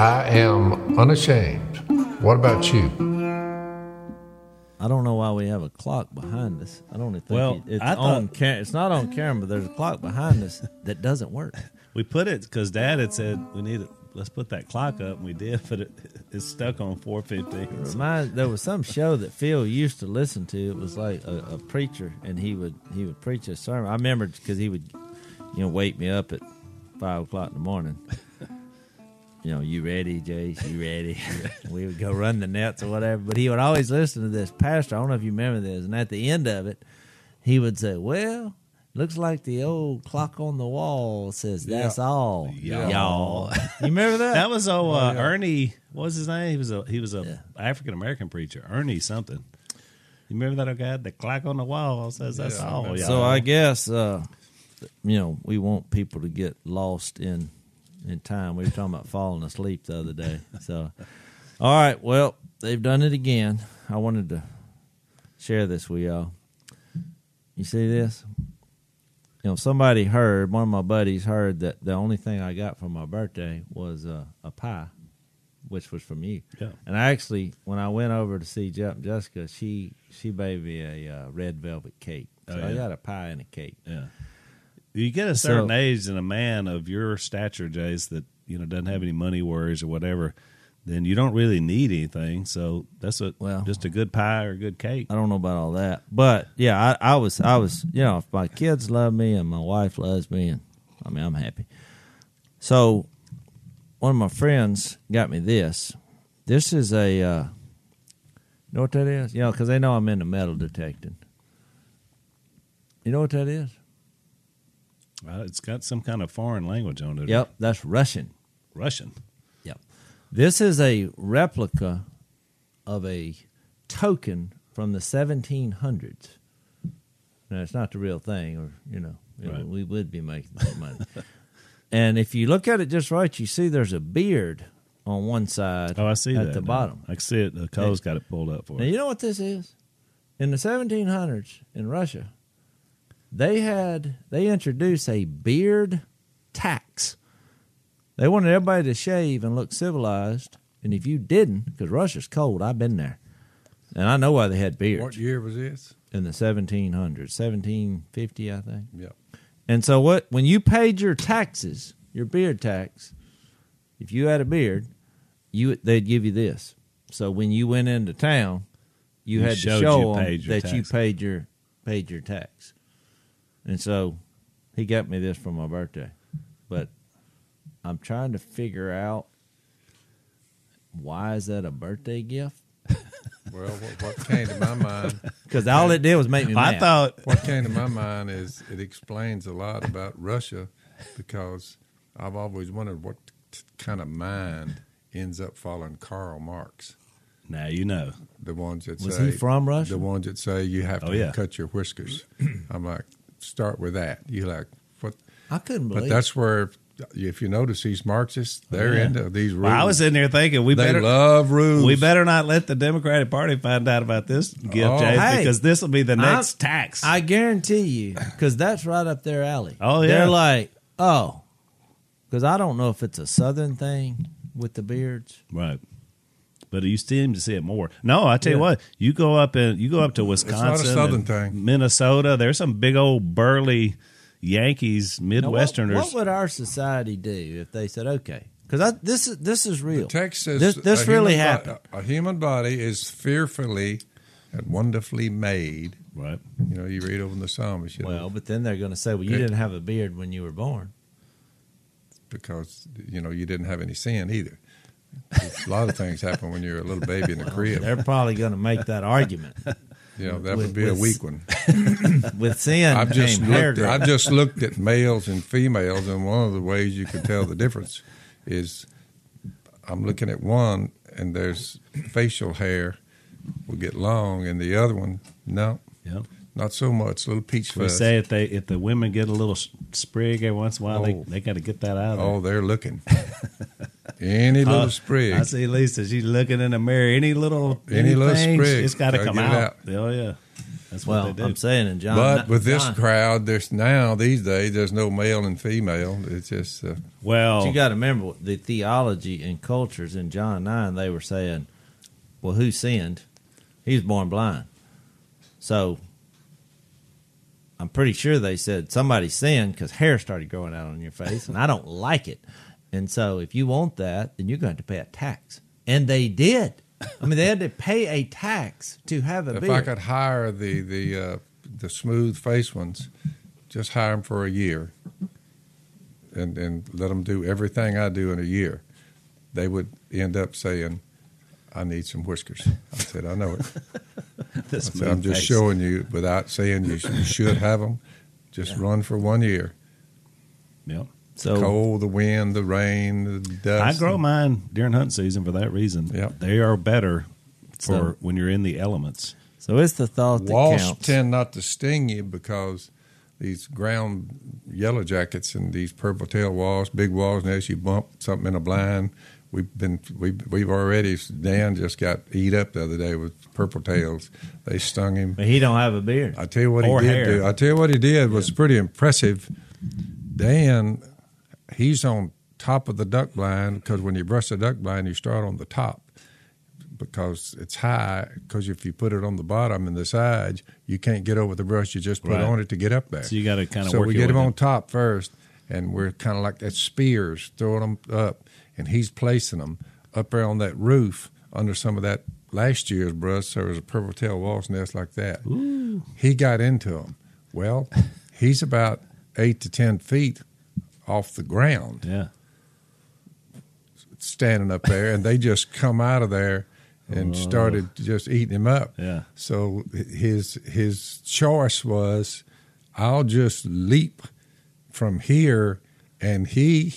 I am unashamed. What about you? I don't know why we have a clock behind us. I don't think Well, it- it's I on. thought- Ca- it's not on camera, but there's a clock behind us that doesn't work. We put it because Dad had said we need it. Let's put that clock up, and we did. But it, it's stuck on four fifteen. Remind there was some show that Phil used to listen to. It was like a, a preacher, and he would he would preach a sermon. I remember because he would, you know, wake me up at five o'clock in the morning. You know, you ready, Jase? You ready? we would go run the nets or whatever. But he would always listen to this pastor. I don't know if you remember this. And at the end of it, he would say, "Well, looks like the old clock on the wall says that's all, Yeah. y'all." You remember that? That was oh, uh, Ernie. What was his name? He was a he was a Yeah. African American preacher. Ernie something. You remember that old guy? The clock on the wall says that's Yeah, all. Y'all. So I guess uh, you know we want people to get lost in in time. We were talking about falling asleep the other day. So, all right, well they've done it again. I wanted to share this with y'all. You see this? You know, somebody heard one of my buddies heard that the only thing I got for my birthday was uh, a pie, which was from you. Yeah. And I actually, when I went over to see Je- Jessica, she she made me a uh, red velvet cake. So Oh, I got a pie and a cake. Yeah. You get a certain So- age and a man of your stature, Jase, that you know doesn't have any money worries or whatever, then you don't really need anything. So that's what Well- just a good pie or a good cake. I don't know about all that, but yeah, I, I was I was you know if my kids love me and my wife loves me, and I mean I'm happy. So one of my friends got me this. This is a uh, you know what that is? You know, because they know I'm into metal detecting. You know what that is? Uh, it's got some kind of foreign language on it. Yep, that's Russian. Russian. Yep. This is a replica of a token from the 1700s. Now, it's not the real thing, or, you know, you know, we would be making some money. and if you look at it just right, you see there's a beard on one side Oh, I see at that the now. bottom. I can see it. The Cole's got it pulled up for Now, it. you know what this is? In the 1700s in Russia, they had they introduced a beard tax. They wanted everybody to shave and look civilized, and if you didn't, because Russia's cold, I've been there, and I know why they had beards What year was this? in the 1700s, 1750, I think. Yep. And so what when you paid your taxes, your beard tax, if you had a beard, you they'd give you this. So when you went into town, you, You had to show you 'em paid your that you paid your paid your tax. And so he got me this for my birthday. But I'm trying to figure out why is that a birthday gift? Well, what, what came to my mind, Because all it did was make me I thought what came to my mind is it explains a lot about Russia, because I've always wondered what t- kind of mind ends up following Karl Marx. now you know. The ones that was say he from Russia? the ones that say you have oh, to Oh, yeah. cut your whiskers. I'm like, start with that. You like what? I couldn't believe. But that's where, if you notice, these Marxists they're Yeah. into these rules. Well, I was in there thinking we they better love rules. we better not let the Democratic Party find out about this gift, Oh. Jay, Hey, because this will be the I'm- next tax. I guarantee you, because that's right up their alley. Oh, yeah. They're like, oh, because I don't know if it's a Southern thing with the beards. Right. But you seem to see it more. No, I tell you what, you go up and you go up to not a Wisconsin, Southern thing. Minnesota. There's some big old burly Yankees, Now, what- Midwesterners. what, would our society do if they said, okay, because this is this is real. Text says this this really human bo- happened. a human body is fearfully and wonderfully made. right. You know, you read over in the Psalms, you know, Well, but then they're going to say, well, you didn't have a beard when you were born. because you know you didn't have any sin either. A lot of things happen when you're a little baby in the crib. They're probably going to make that argument. You know, that with- would be a weak one. With sin I've just looked. At. I've just looked at males and females, and one of the ways you can tell the difference is I'm looking at one, and there's facial hair will get long, and the other one, no, Yeah. not so much. A Little peach We fuzz. say if they if the women get a little sprig every once in a while, Oh. they they got to get that out. Of Oh, they're looking. Any little Uh, sprig. I see Lisa. She's looking in the mirror. Any little Any little anything, sprig, it's got to come out. out. Oh yeah. That's well, what they do. I'm saying in John. but with this John- crowd, there's now these days there's no male and female. It's just uh, well, But you got to remember the theology and cultures in John 9, they were saying, well, who sinned? He was born blind. So I'm pretty sure they said somebody sinned because hair started growing out on your face, and I don't like it. And so if you want that, then you're going to have to pay a tax. And they did. I mean, they had to pay a tax to have a if beard. I could hire the the uh, the smooth face ones, just hire them for a year, and and let them do everything I do in a year, they would end up saying, "I need some whiskers." I said, "I know it." the I said, I'm just face. showing you without saying you should, you should have them. Just run for one year. Yep. So Cold, the wind, the rain, the dust. I grow mine during hunt season for that reason. Yep. They are better for So- when you're in the elements. so it's the thought that Wasps counts. tend not to sting you because these ground yellow jackets and these purple tail wasps, big wasps, and as you bump something in a blind, we've been we've, we've already Dan just got eat up the other day with purple tails. They stung him. But he don't have a beard. I tell you what he did hair. do. I tell you what he did was pretty impressive. Dan, he's on top of the duck blind because when you brush the duck blind, you start on the top because it's high. Because if you put it on the bottom and the sides, you can't get over the brush you just put Right. on it to get up there. So you got to kind of So work we get him on top first, and we're kind of like that spears, throwing them up, and he's placing them up there on that roof under some of that last year's brush. There was a purple tail wasp nest like that. Ooh. He got into them. Well, he's about eight to ten feet off the ground, Yeah. standing up there, and they just come out of there and oh. started just eating him up. Yeah. So his his choice was, I'll just leap from here, and he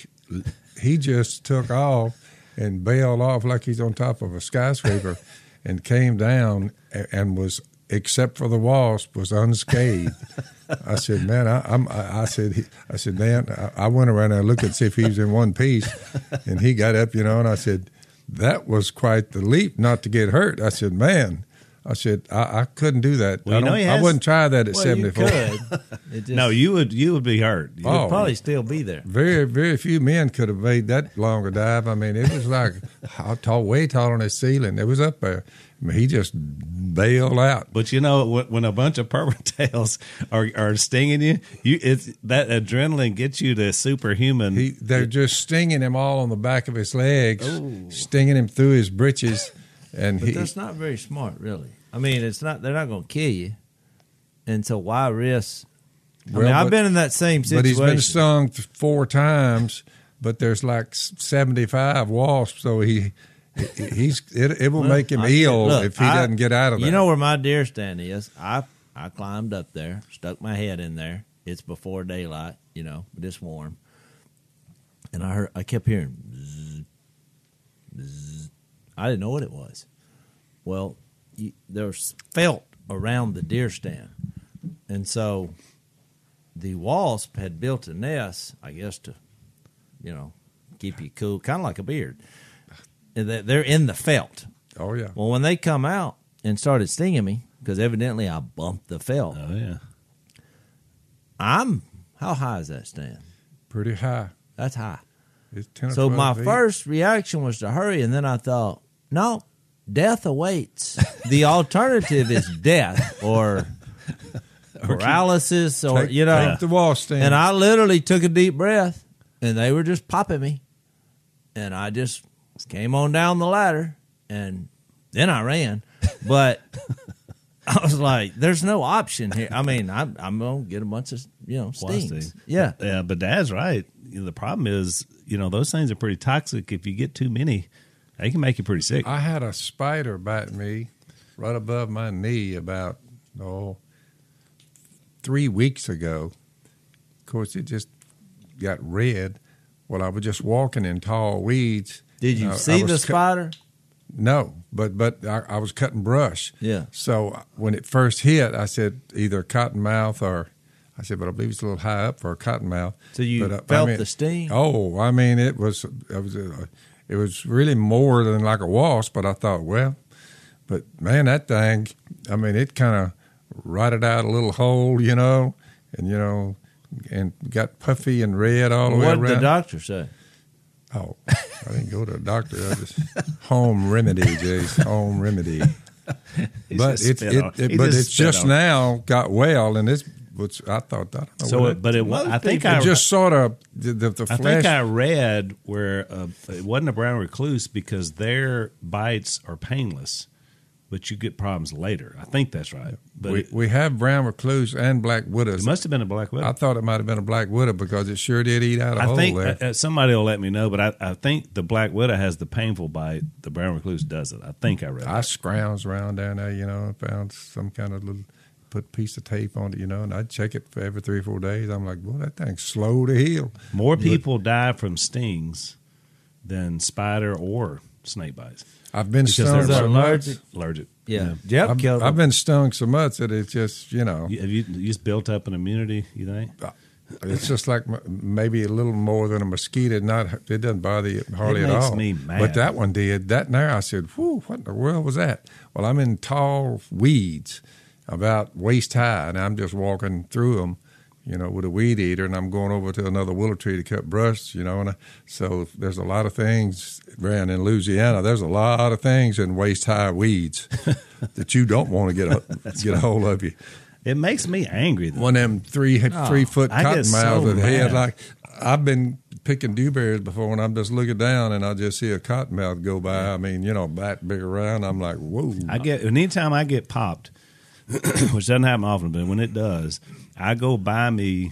he just took off and bailed off like he's on top of a skyscraper, and came down and was except for the wasp was unscathed. I said, man, I, I'm. I, I said, I said, man, I, I went around there and looked and see if he was in one piece, and he got up, you know, and I said, that was quite the leap not to get hurt. I said, man. I said I, I couldn't do that. Well, I, don't- he I has- wouldn't try that at well, seventy you could. Just, No, you would you would be hurt. You Oh. would probably still be there. Very, very few men could have made that longer dive. I mean, it was like how tall, way taller than the ceiling. It was up there. I mean, he just bailed out. But you know, when, when a bunch of purple tails are, are stinging you, you it's that adrenaline gets you to superhuman. He, they're just stinging him all on the back of his legs, stinging him through his breeches, and But he. that's not very smart, really. I mean, it's not. They're not going to kill you, and so why risk? I Well, mean, I've but- been in that same situation. But he's been stung four times, but there's like seventy five wasps, so he. He- He's it, it will Well, make him I- ill look, if he I- doesn't get out of there. You know where my deer stand is? I I climbed up there, stuck my head in there. It's before daylight, you know, but it's warm. And I heard, I kept hearing. I didn't know what it was. Well, you, there was felt around the deer stand, and so the wasp had built a nest, I guess, to you know keep you cool, kind of like a beard. And they- they're in the felt. oh yeah, Well, when they come out and started stinging me, because evidently I bumped the felt, oh yeah, I'm how high is that stand? pretty high. That's high. It's 10 So my feet. first reaction was to hurry, and then I thought, no, death awaits. the alternative is death or paralysis, or Take- you know. take the wall stand. And I literally took a deep breath, and they were just popping me, and I just came on down the ladder, and then I ran. But I was like, "There's no option here. I mean, I'm, I'm gonna get a bunch of you know stings. sting. Yeah, yeah. But Dad's right. You know, the problem is, you know, those things are pretty toxic. If you get too many, they can make you pretty sick. I had a spider bite me right above my knee about oh three weeks ago. Of course, it just got red. Well, I was just walking in tall weeds. Did you I- I see the spider? No, but but I, I was cutting brush. Yeah. So when it first hit, I said either cottonmouth or I said, but I believe it's a little high up for a cottonmouth. So you But, uh, I felt mean- the sting? Oh, I mean, it was it was uh, it was really more than like a wasp. But I thought, well, but man, that thing, I mean, it kind of rotted out a little hole, you know, and you know, and got puffy and red all the way around. What did the doctor say? Oh, I didn't go to a doctor. I just home remedy, Jase. Home remedy. But it's it, it- but just it's just on- now got well, and it's which I thought I don't know. So, it, but it, wa- most I think I just sort of the the, the I think I read where uh, it wasn't a brown recluse because their bites are painless, but you get problems later. I think that's right. But we, it, we have brown recluse and black widows. it must have been a black widow. I thought it might have been a black widow because it sure did eat out a I hole think there. uh, uh, somebody will let me know, but I, I think the black widow has the painful bite. The brown recluse doesn't. I think I read. I that. scrounged around down there, you know, and found some kind of little put a piece of tape on it, you know, and I'd check it for every three or four days. I'm like, well, that thing's slow to heal. More people die from stings than spider or snake bites I've been because stung so allergic. much. allergic. Yeah, Jeff I've, killed I've him. been stung so much that it's just, you know, You, have you, you just built up an immunity? You think? Uh, it's just like maybe a little more than a mosquito. Not it doesn't bother you hardly It at all. me mad. But that one did. That and there, I said, "Whew, what in the world was that?" Well, I'm in tall weeds, about waist high, and I'm just walking through them, you know, with a weed eater, and I'm going over to another willow tree to cut brush, you know. And I, so there's a lot of things around in Louisiana. There's a lot of things in waist high weeds that you don't want to get a get a hold of you. It makes me angry. Though. One of them three oh, three foot cottonmouths so with a head like I've been picking dewberries before and I'm just looking down and I just see a cottonmouth go by. I mean, you know, bat big around. I'm like, whoa. I get anytime I get popped, which doesn't happen often, but when it does, I go buy me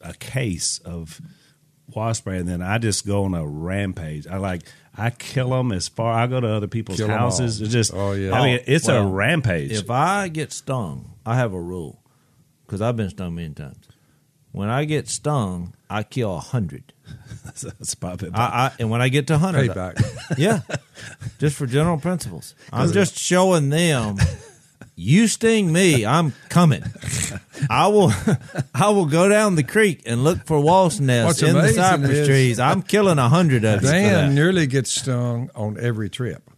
a case of wasp spray, and then I just go on a rampage. I like I kill them as far. I go to other people's Kill houses. It's just Oh, yeah. I mean, it's Well, a rampage. If I get stung, I have a rule because I've been stung many times. When I get stung, I kill a hundred. That's probably- I, I and when I get to hundred, Payback. yeah, just for general principles. I'm just showing them. You sting me, I'm coming. I will, I will go down the creek and look for wasp nests What's in the amazing cypress is- trees. I'm killing a hundred of you. for Dan nearly gets stung on every trip.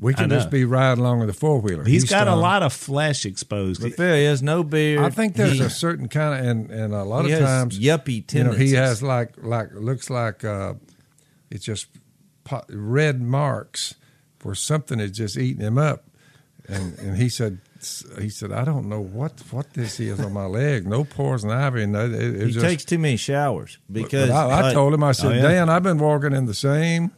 We I can know. just be riding along with a four wheeler. He's got a lot of flesh exposed. But Phil, he has no beard. I think there's he, a certain kind of, and, and a lot he of has times, yuppie you know, tendencies. he has like like looks like uh, it's just po- red marks where something is just eating him up, and and he said he said I don't know what what this is on my leg. No poison ivy, and it, it, He just, takes too many showers because I, I like, told him I said Oh, yeah. Dan I've been walking in the same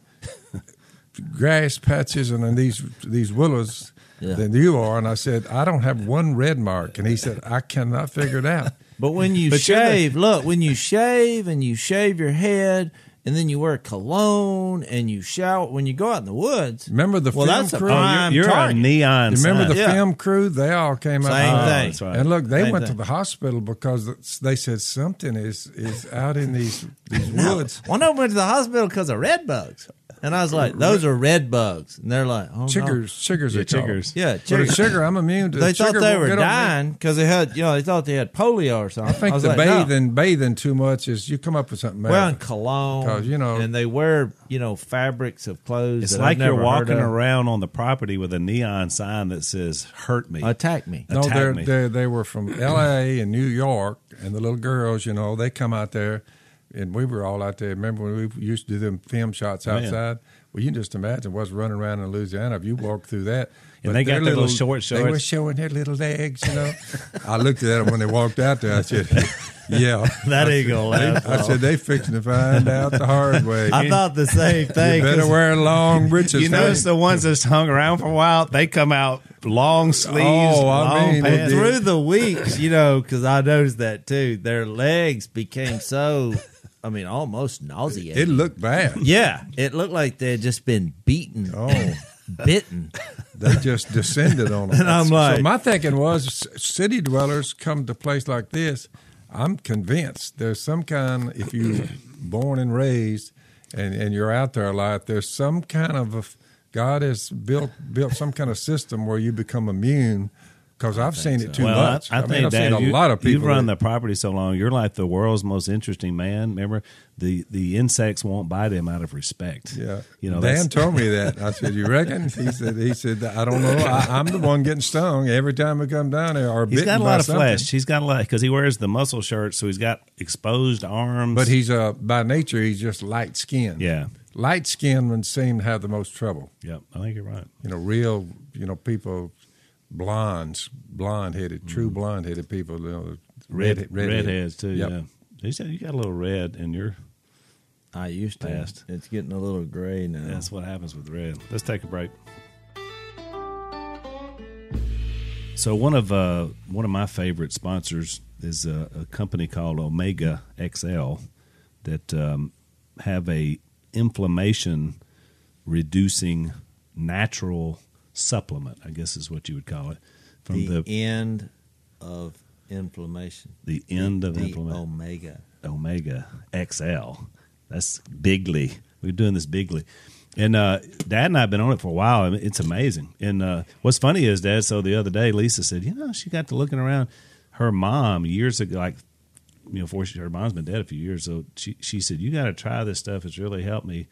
grass patches and in these these willows. Yeah. Than you are, and I said I don't have one red mark, and he said I cannot figure it out. But when you But shave, look, when you shave and you shave your head and then you wear cologne and you shout when you go out in the woods. Remember the Well, film that's a crew? oh, you're, you're a neon. You remember sign. the Yeah. film crew? They all came out. Same Oh, thing. right. And look, they Same went to the hospital because they said something is is out in these these woods. One of them went to the hospital because of red bugs, and I was like, "Those are red bugs," and they're like, "Oh no." Chiggers, chiggers, Yeah, are called. chiggers. Yeah, But a chiggers. chigger, I'm immune to. They thought they were get on me. dying because they had, you know, they thought they had polio or something. I think was the like, no. bathing bathing too much is you come up with something. Well, Bad. and cologne, 'Cause, you know- and they wear, you know, fabrics of clothes. It's that like I've never you're walking around on the property with a neon sign that says "Hurt me." Attack me. No, attack they're, me. they're, they were from L.A. and New York, and the little girls, you know, they come out there, and we were all out there. Remember when we used to do them film shots outside? Well, you can just imagine what's running around in Louisiana if you walk through that. And But they got their their little short They were showing their little legs, you know. I looked at them when they walked out there. I said, "Yeah." That I ain't gonna last I said they fixing to find out the hard way. I thought the same thing. you better wear long breeches. you notice the ones that's hung around for a while, they come out long sleeves, Oh, I long mean, pants. through the weeks, you know, because I noticed that too. Their legs became so, I mean, almost nauseating. It looked bad. yeah, it looked like they had just been beaten, Oh. bitten. they just descended on them. And I'm like- so my thinking was, city dwellers come to a place like this. I'm convinced there's some kind. If you're born and raised, and and you're out there a lot, there's some kind of a, God has built built some kind of system where you become immune. Because I've seen it too well, much. I, I mean, think I've Dad, seen a you, lot of people. You've run that- the property so long. You're like the world's most interesting man. Remember, the the insects won't bite him out of respect. Yeah, you know. Dan told me that. I said, "You reckon?" He said, "He said I don't know. I, I'm the one getting stung every time we come down there or He's got a lot of something. flesh. He's got a lot because he wears the muscle shirt, so he's got exposed arms. But he's uh by nature he's just light skinned. yeah, light skinned ones seem to have the most trouble. yep. I think you're right. You know, real you know people, blondes, blonde headed, true Mm. blonde headed people. You know, Red, red, redheads too. Yep. Yeah. He said you got a little red in your. I used to. Fast. It's getting a little gray now. That's what happens with red. Let's take a break. So one of uh, one of my favorite sponsors is a, a company called Omega XL that um, have a inflammation reducing natural supplement. I guess is what you would call it from the, the end of inflammation. the end of the inflammation. omega. Omega XL. That's bigly. We're doing this bigly. And uh, Dad and I have been on it for a while. I mean, it's amazing. And uh, what's funny is, Dad, so the other day, Lisa said, you know, she got to looking around. Her mom, years ago, like, you know, before she, her mom's been dead a few years. So she, she said, you got to try this stuff. It's really helped me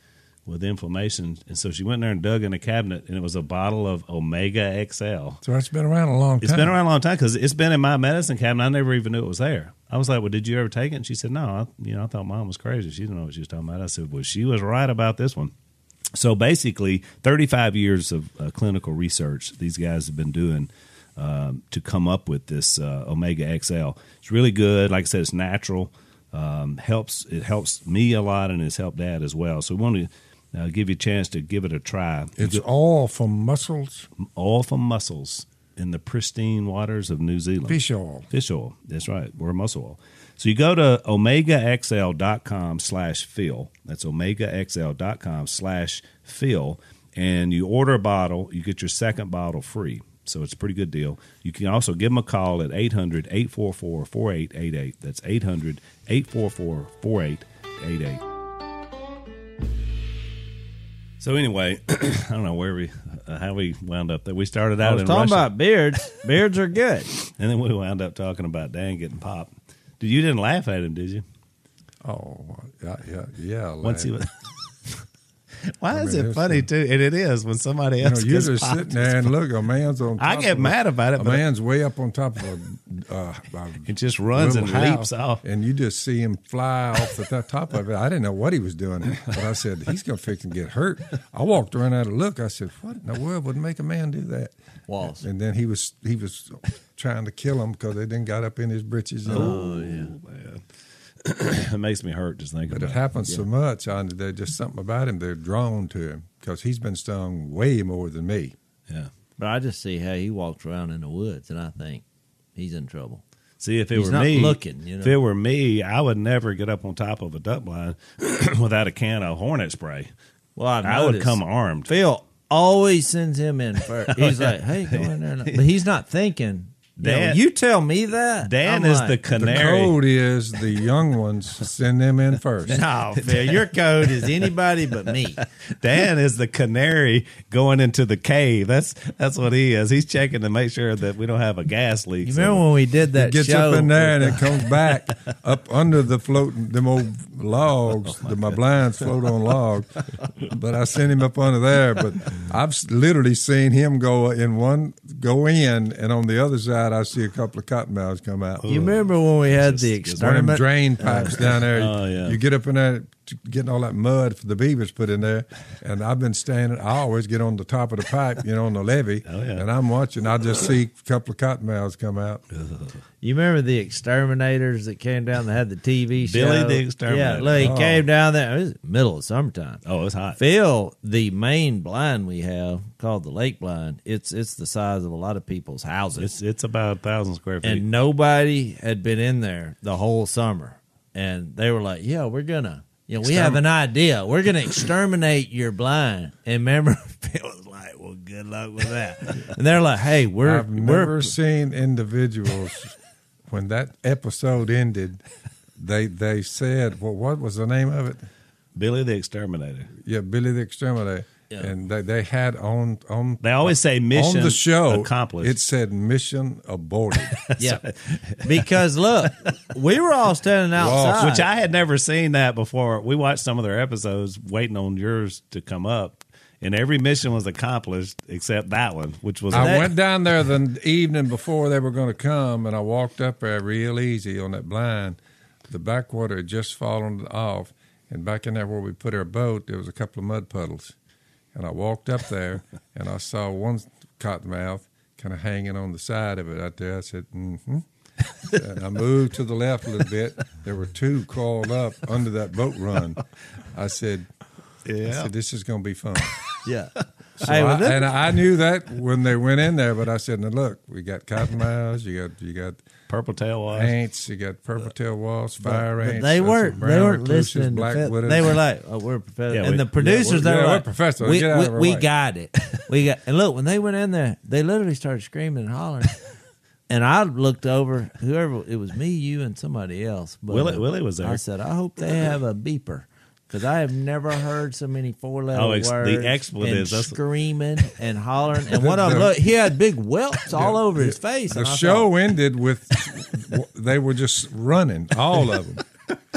with inflammation. And so she went in there and dug in a cabinet, and it was a bottle of Omega XL. So it's been around a long time. It's been around a long time because it's been in my medicine cabinet. I never even knew it was there. I was like, "Well, did you ever take it?" And she said, "No." I, you know, I thought mom was crazy. She didn't know what she was talking about. I said, "Well, she was right about this one." So basically, 35 years of uh, clinical research these guys have been doing um, to come up with this uh, Omega XL. It's really good. Like I said, it's natural. Um, helps it helps me a lot, and it's helped Dad as well. So we want to uh, give you a chance to give it a try. It's all from mussels, all from mussels in the pristine waters of New Zealand. fish oil. Fish oil. That's right. We're muscle oil. So you go to omegaxl.com slash Phil. That's omegaxl.com slash Phil. And you order a bottle, you get your second bottle free. So it's a pretty good deal. You can also give them a call at 800 844 4888. That's 800 844 4888. So anyway, I don't know where we, uh, how we wound up there. We started I out was in talking Russia. about beards. beards are good. And then we wound up talking about Dan getting popped. Dude, you didn't laugh at him, did you? Oh, yeah, yeah, yeah. Once he lad. was. Why I is mean, it funny too? And it is when somebody you know, else you're just sitting there and look, a man's on. Top I get of mad a, about it, A but man's way up on top of a. Uh, it just runs and leaps off. and you just see him fly off the top- of it. I didn't know what he was doing, but I said he's going to fix and get hurt. I walked around out to look. I said, "What in the world would make a man do that?" Walls. And then he was he was trying to kill him because they didn't got up in his britches. And Oh yeah, it makes me hurt just thinking But it about happens so much. I, there's just something about him. They're drawn to him because he's been stung way more than me. Yeah. But I just see how he walks around in the woods, and I think he's in trouble. See, if it He's were not me, looking, you know. if it were me, I would never get up on top of a duck blind without a can of hornet spray. Well, I've I would come armed. Phil always sends him in first. He's like, "Hey, go in there," but he's not thinking. Dan, Dan- you tell me that. Dan I'm is like, the The canary. code is the young ones send them in first. No, Phil, your code is anybody but me. Dan is the canary going into the cave. That's that's what he is. He's checking to make sure that we don't have a gas leak. You remember when we did that It gets show? up in there and with it comes back up under the floating them old logs. the, my blinds float on logs, but I sent him up under there. But I've literally seen him go in one go in, and on the other side I see a couple of cottonmouths come out. the- you remember when we had the Just- just One of them experiment? drain pipes uh, down there. Oh, yeah. You get up in there, t- getting all that mud for the beavers put in there, and I've been standing. I always get on the top of the pipe, you know, on the levee, Oh, yeah. and I'm watching. I just see a couple of cottonmouths come out. You remember the exterminators that came down that had the TV show? Billy the Exterminator. Yeah, look, he Oh. came down there. It was middle of summertime. Oh, it's hot. Phil, the main blind we have called the lake blind, it's it's the size of a lot of people's houses. It's it's about a thousand square feet. and nobody had been in there the whole summer. And they were like, "Yeah, we're gonna, you know, we have an idea. We're gonna exterminate your blind." And remember, Phil was like, "Well, good luck with that." And they're like, "Hey, we're I've we're never seen individuals when that episode ended. They they said, "Well, what was the name of it?" Billy the Exterminator. Yeah, Billy the Exterminator. Yeah. and they, they had on on They always say mission on the show accomplished. It said mission aborted. Yeah, because look, we were all standing outside. which I had never seen that before. We watched some of their episodes, waiting on yours to come up, and every mission was accomplished except that one, which was I went down there the evening before they were going to come, and I walked up there real easy on that blind. The backwater had just fallen off, and back in there where we put our boat, there was a couple of mud puddles. And I walked up there, and I saw one cottonmouth kind of hanging on the side of it out there. I said, mm-hmm. and I moved to the left a little bit. There were two crawled up under that boat run. I said, yeah. I said, this is going to be fun. yeah. So I, and I knew that when they went in there, but I said, "Now look, we got cottonmouths, you got you got purple tail was. ants, you got purple tail wasps, fire But ants." they weren't. They weren't listening. Black Phil. widows. they were like, "Oh, we're professional." Yeah, and we- the producers, yeah, they were we're like, professionals. We, Get out we, we got it. We got. And look, when they went in there, they literally started screaming and hollering. and I looked over. Whoever it was, me, you, and somebody else. But Willie- Willie was there. I said, "I hope they have a beeper." Because I have never heard so many four letter Oh, ex- the words expletives, and screaming and hollering. And one of them, look, he had big welts all over his face. The show thought, ended with they were just running, all of them.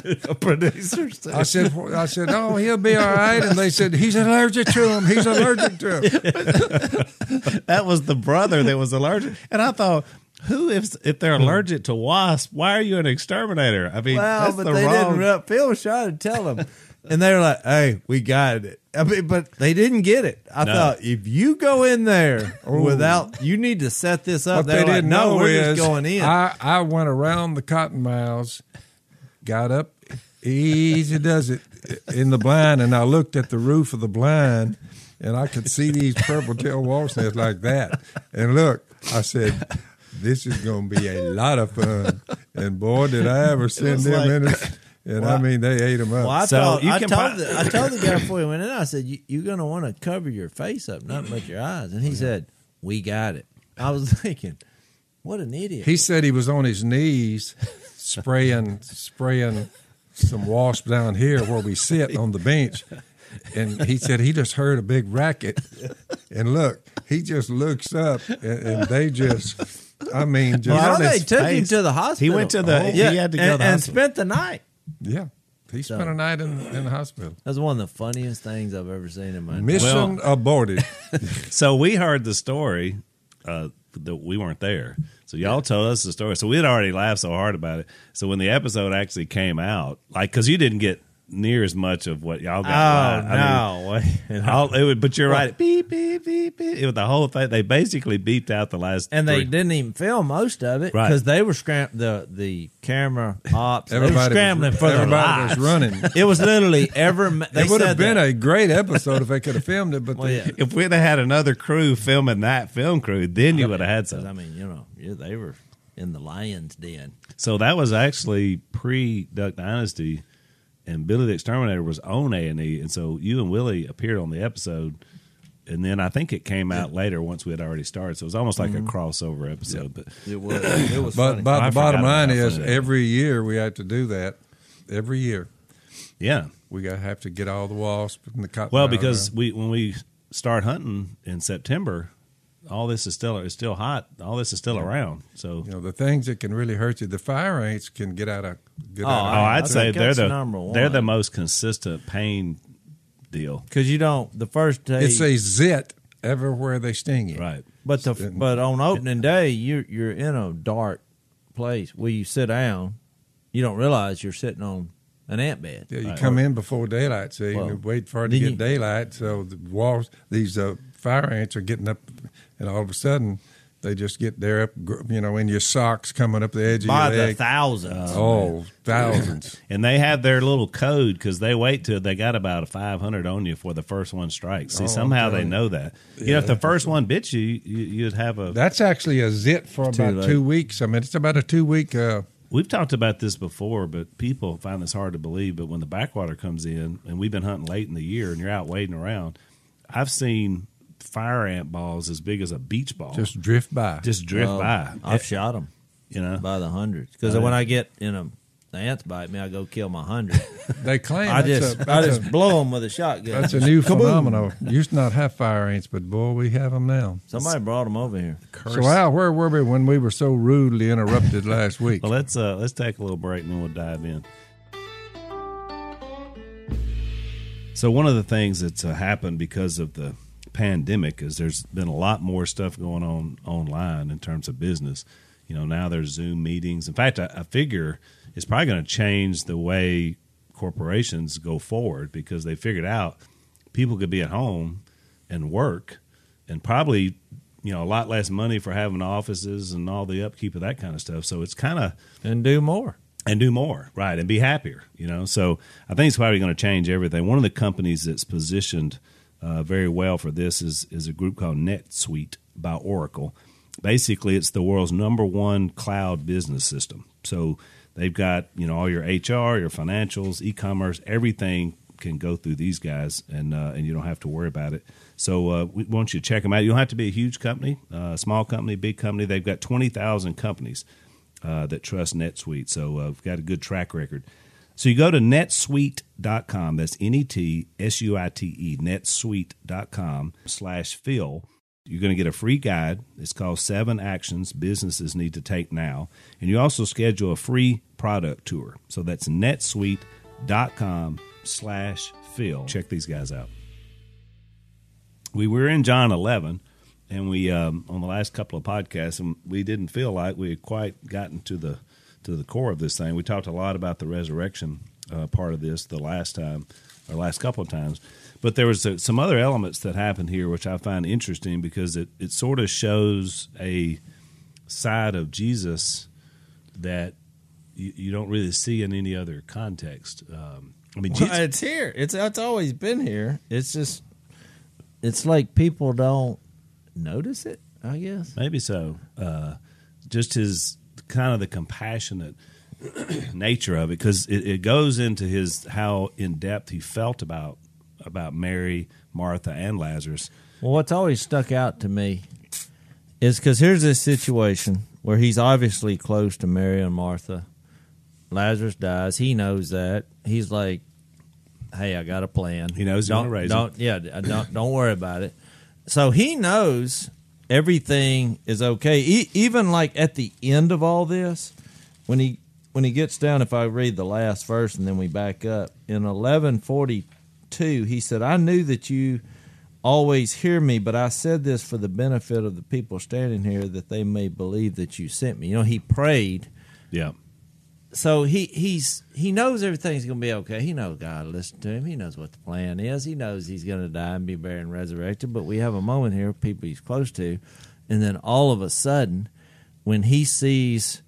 producers. I said, I said, oh, he'll be all right, and they said he's allergic to him. He's allergic to him. that was the brother that was allergic, and I thought. Who if if they're hmm. allergic to wasps? Why are you an exterminator? I mean, Well, that's but the they wrong. didn't. Phil was trying to tell them, and they were like, "Hey, we got it." I mean, but they didn't get it. I No. thought if you go in there without, you need to set this up. What They're they didn't no, know we're is just going in. I, I went around the cottonmouths, got up, easy does it in the blind, and I looked at the roof of the blind, and I could see these purple tail wasp nests like that. And look, I said, "This is going to be a lot of fun." And boy, did I ever send was them like- in it. And I mean, they ate them up. well, I So told, you I can told, buy- the, I told the guy before he went in. I said, you, "You're going to want to cover your face up, not but your eyes." And he said, "We got it." I was thinking, "What an idiot!" He said he was on his knees spraying spraying some wasps down here where we sit on the bench. And he said he just heard a big racket. And look, he just looks up and, and they just I mean just well, on they his took him to the hospital. He went to the- Oh. he had to go and, to the and hospital. spent the night. Yeah. He spent a night in, in the hospital. That's one of the funniest things I've ever seen in my entire Mission aborted. So we heard the story uh, that we weren't there. So y'all told us the story. So we had already laughed so hard about it. So when the episode actually came out, like because you didn't get near as much of what y'all got. Oh live. I mean, no! all, it would, but you're right. Beep beep beep beep. It was the whole thing. They basically beeped out the last. and they didn't even film most of it Right. because they were scram the the camera ops. they were Everybody scrambling was, for their everybody was running. It was literally ever. They it would have been that. a great episode if they could have filmed it, but Well, they, yeah. If we'd have had another crew filming that film crew, then you would have had some. I mean, you know, yeah, they were in the lion's den. So that was actually pre Duck Dynasty, and Billy the Exterminator was on A and E, and so you and Willie appeared on the episode, and then I think it came out later once we had already started. So it was almost like Mm-hmm. a crossover episode. But It was. It was. but, funny. but the bottom line is every year we have to do that. Every year yeah, we got to have to get all the wasps and the cotton. well, because we when we start hunting in September, all this is still it's still hot. All this is still around. So You know, the things that can really hurt you, the fire ants can get out of get Oh, out oh, of I I'd think say they're the number one. they're the most consistent pain deal. because you don't the first day. It's a zit everywhere they sting you. Right. But the but on opening day, you're you're in a dark place where you sit down. You don't realize you're sitting on an ant bed. Yeah, you Right. come in before daylight, so you Well, wait for it to get you- daylight. So the walls, these uh, fire ants are getting up, and all of a sudden they just get there up, you know, in your socks coming up the edge by of your the leg. thousands. oh, thousands. And they have their little code because they wait till they got about a 500 on you before the first one strikes. See, Oh, somehow they know that. you know, if the first one bit you, you, you'd have a. That's actually a zit for about late. two weeks. I mean, it's about a two week. Uh, We've talked about this before, but people find this hard to believe. But when the backwater comes in, and we've been hunting late in the year, and you're out wading around, I've seen fire ant balls as big as a beach ball just drift by. just drift Well, by. I've shot them you know, by the hundreds because when. I get in a the ants bite me, I go kill my hundred. They claim I just a, I just a, blow them with a shotgun. that's a new phenomenon. Used to not have fire ants, but boy, we have them now. Somebody brought them over here. So Al, where were we when we were so rudely interrupted last week? Well, let's uh, let's take a little break and then we'll dive in. So one of the things that's uh, happened because of the pandemic is there's been a lot more stuff going on online in terms of business. You know, now there's Zoom meetings. In fact, I, I figure it's probably going to change the way corporations go forward because they figured out people could be at home and work and probably you know a lot less money for having offices and all the upkeep of that kind of stuff. So it's kind of and do more. and do more, right, and be happier. You know, so I think it's probably going to change everything. One of the companies that's positioned uh, very well for this is is a group called NetSuite by Oracle. Basically, it's the world's number one cloud business system. So they've got you know all your HR, your financials, e-commerce, everything can go through these guys, and uh, and you don't have to worry about it. So uh, we want you to check them out. You don't have to be a huge company, uh, small company, big company. They've got twenty thousand companies uh, that trust NetSuite. So uh, we've got a good track record. So you go to netsuite.com. That's N E T S U I T E, netsuite.com slash Phil. You're going to get a free guide. It's called Seven Actions Businesses Need to Take Now. And you also schedule a free product tour. So that's netsuite.com slash Phil. Check these guys out. We were in John 11 and we um, on the last couple of podcasts, and we didn't feel like we had quite gotten to the to the core of this thing. We talked a lot about the resurrection uh, part of this the last time, or last couple of times, but there was uh, some other elements that happened here which I find interesting because it it sort of shows a side of Jesus that you, you don't really see in any other context. Um, I mean, Well, Jesus, it's here. It's it's always been here. It's just it's like people don't notice it. I guess. Maybe so. Uh, just his kind of the compassionate nature of it, because it, it goes into his how in depth he felt about about Mary, Martha, and Lazarus. Well, what's always stuck out to me is because here's this situation where he's obviously close to Mary and Martha. Lazarus dies. He knows that. He's like, "Hey, I got a plan." He knows don't, raise him. don't, Yeah, don't don't worry about it. So he knows everything is okay. E- even like at the end of all this, when he when he gets down, if I read the last verse and then we back up in eleven forty two, he said, "I knew that you." always hear me, but I said this for the benefit of the people standing here that they may believe that you sent me. You know, he prayed. Yeah, So he he's he knows everything's to be okay. He knows God listen to him. He knows what the plan is. He knows he's to die and be buried and resurrected. But we have a moment here, people he's close to, and then all of a sudden, when he sees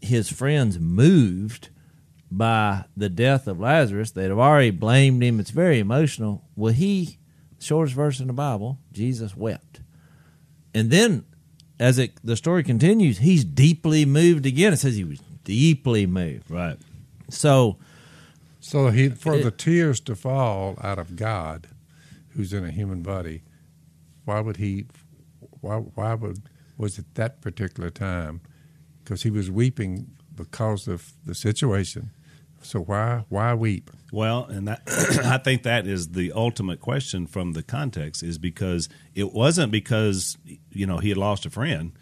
his friends moved by the death of Lazarus, they'd have already blamed him. It's very emotional. Well, he, shortest verse in the Bible, Jesus wept. And then, as it the story continues, he's deeply moved again. It says he was deeply moved. right. So, So he for It- the tears to fall out of God, who's in a human body, why would he? Why why would was it that particular time? Because he was weeping because of the situation. So why why weep? Well, and that I think that is the ultimate question from the context is because it wasn't because you know he had lost a friend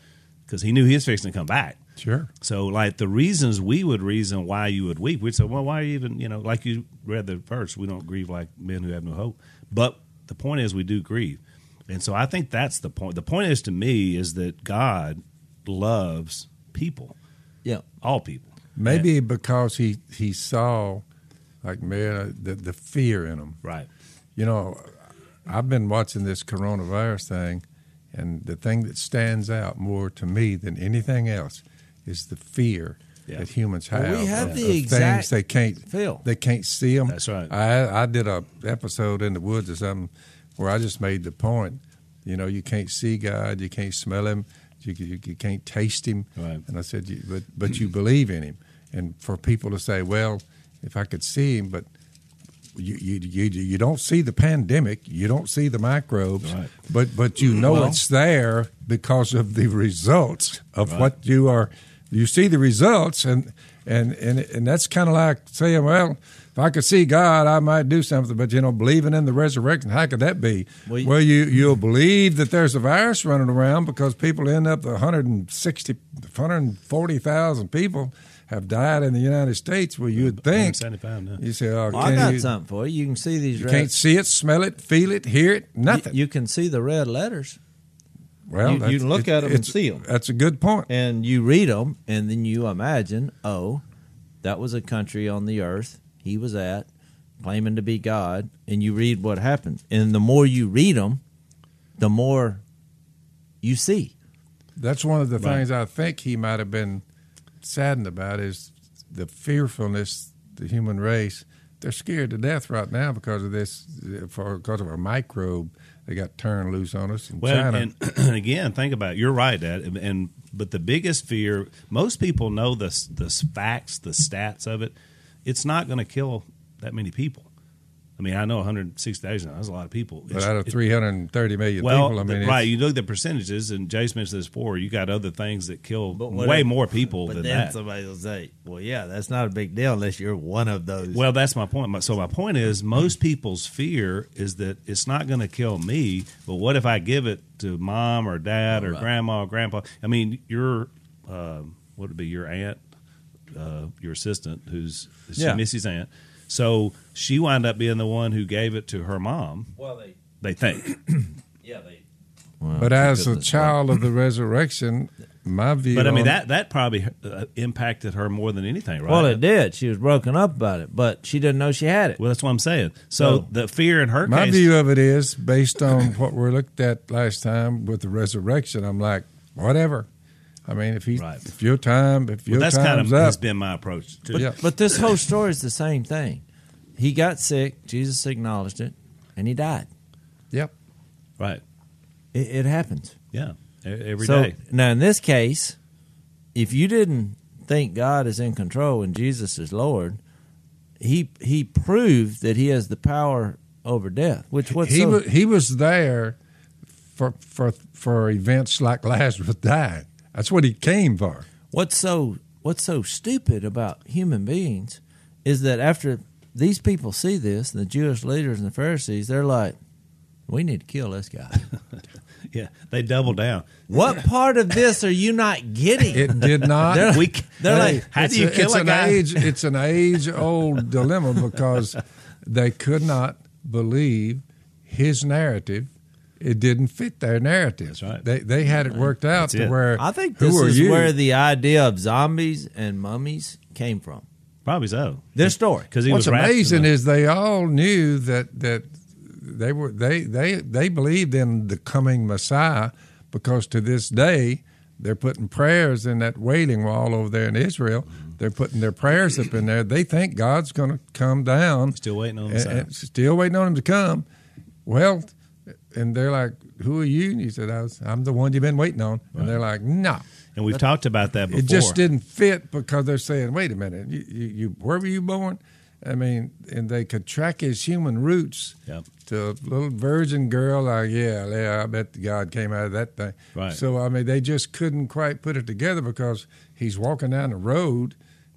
because he knew he was fixing to come back. Sure. So, like the reasons we would reason why you would weep, we'd say, well, why even you know, like you read the verse, we don't grieve like men who have no hope. But the point is, we do grieve, and so I think that's the point. The point is to me is that God loves people, yeah. all people. Maybe because he he saw, like man, uh, the the fear in them. Right. You know, I've been watching this coronavirus thing, and the thing that stands out more to me than anything else is the fear Yeah. that humans Well, have. we have of- the of exact- things they can't feel. they can't see them. That's right. I I did a episode in the woods or something where I just made the point. You know, you can't see God, you can't smell Him, you you, you can't taste Him. Right. And I said, but but you believe in Him, and for people to say, well, if I could see Him, but you, you you you don't see the pandemic, you don't see the microbes, Right. but but you know Well- it's there because of the results of Right. what you are. You see the results, and and and and that's kind of like saying, well, if I could see God, I might do something. But you know, believing in the resurrection, how could that be? Well, Well, you- you you'll believe that there's a virus running around because people end up 160, 140,000 people have died in the United States. Well, you'd think 175 now. you say, oh, Well, I can got you, something for you. You can see these you red. can't see it, smell it, feel it, hear it, nothing. You, you can see the red letters, well, you- you can look it- them and see them. That's a good point. and you read them, and then you imagine, oh, that was a country on the earth he was at, claiming to be God, and you read what happened. And the more you read them, the more you see. That's one of the Right. things I think he might have been saddened about is the fearfulness, the human race. They're scared to death right now because of this, for because of a microbe they got turned loose on us in Well, China. and, and again, think about it. You're right, Dad. And, and but the biggest fear, most people know the the facts, the stats of it. It's not going to kill that many people. I mean, I know 160,000. That's a lot of people. but It's- out of 330 million well, people, I mean, the- right. You look at the percentages, and Jase mentioned this before. You got other things that kill what way if- more people But than then that. somebody will say, well, yeah, that's not a big deal unless you're one of those. Well, that's my point. So my point is, most people's fear is that it's not going to kill me, but what if I give it to mom or dad or Right. grandma or grandpa? I mean, your um, what would be your aunt, uh, your assistant, who's Yeah. Missy's aunt. So she wound up being the one who gave it to her mom. well, they, They think. yeah, they. but as a child of the resurrection, my view. But I mean on- that that probably uh, impacted her more than anything, right? Well, it did. She was broken up about it, but she didn't know she had it. Well, that's what I'm saying. So So- the fear in her My case, view of it is based on what we looked at last time with the resurrection. I'm like, whatever. I mean, if he, Right. if your time, if your well, that's kind of up, has been my approach too. But, Yeah. but this whole story is the same thing. He got sick. Jesus acknowledged it, and he died. yep. Right? It, it happens. Yeah. Every day. so now, in this case, if you didn't think God is in control and Jesus is Lord, he he proved that he has the power over death. Which what's he so, was he was there for for for events like Lazarus died. That's what he came for. what's so what's so stupid about human beings is that after these people see this, the Jewish leaders and the Pharisees, they're like, "We need to kill this guy." Yeah, they double down. what part of this are you not getting? It did not. They're- We, they're Hey, like, how do you a- kill it's a an guy? age it's an age old dilemma because they could not believe his narrative. It didn't fit their narrative. That's right. They they had it worked out That's to it. where I think who this are is you? where the idea of zombies and mummies came from. Probably so. This story. Because What's was amazing is they all knew that that they were they they they believed in the coming Messiah because to this day they're putting prayers in that wailing wall over there in Israel. Mm-hmm. They're putting their prayers up in there. They think God's going to come down. still waiting on the and- side. and still waiting on him to come. Well, and they're like, "Who are you?" And he said, I was, "I'm the one you've been waiting on." And they're like, "No." And we've talked about that before. It just didn't fit because they're saying, "Wait a minute, you, you, you where were you born?" I mean, and they could track his human roots Yep. to a little virgin girl. Like, yeah, yeah, I bet God came out of that thing. Right. So I mean, they just couldn't quite put it together because he's walking down the road,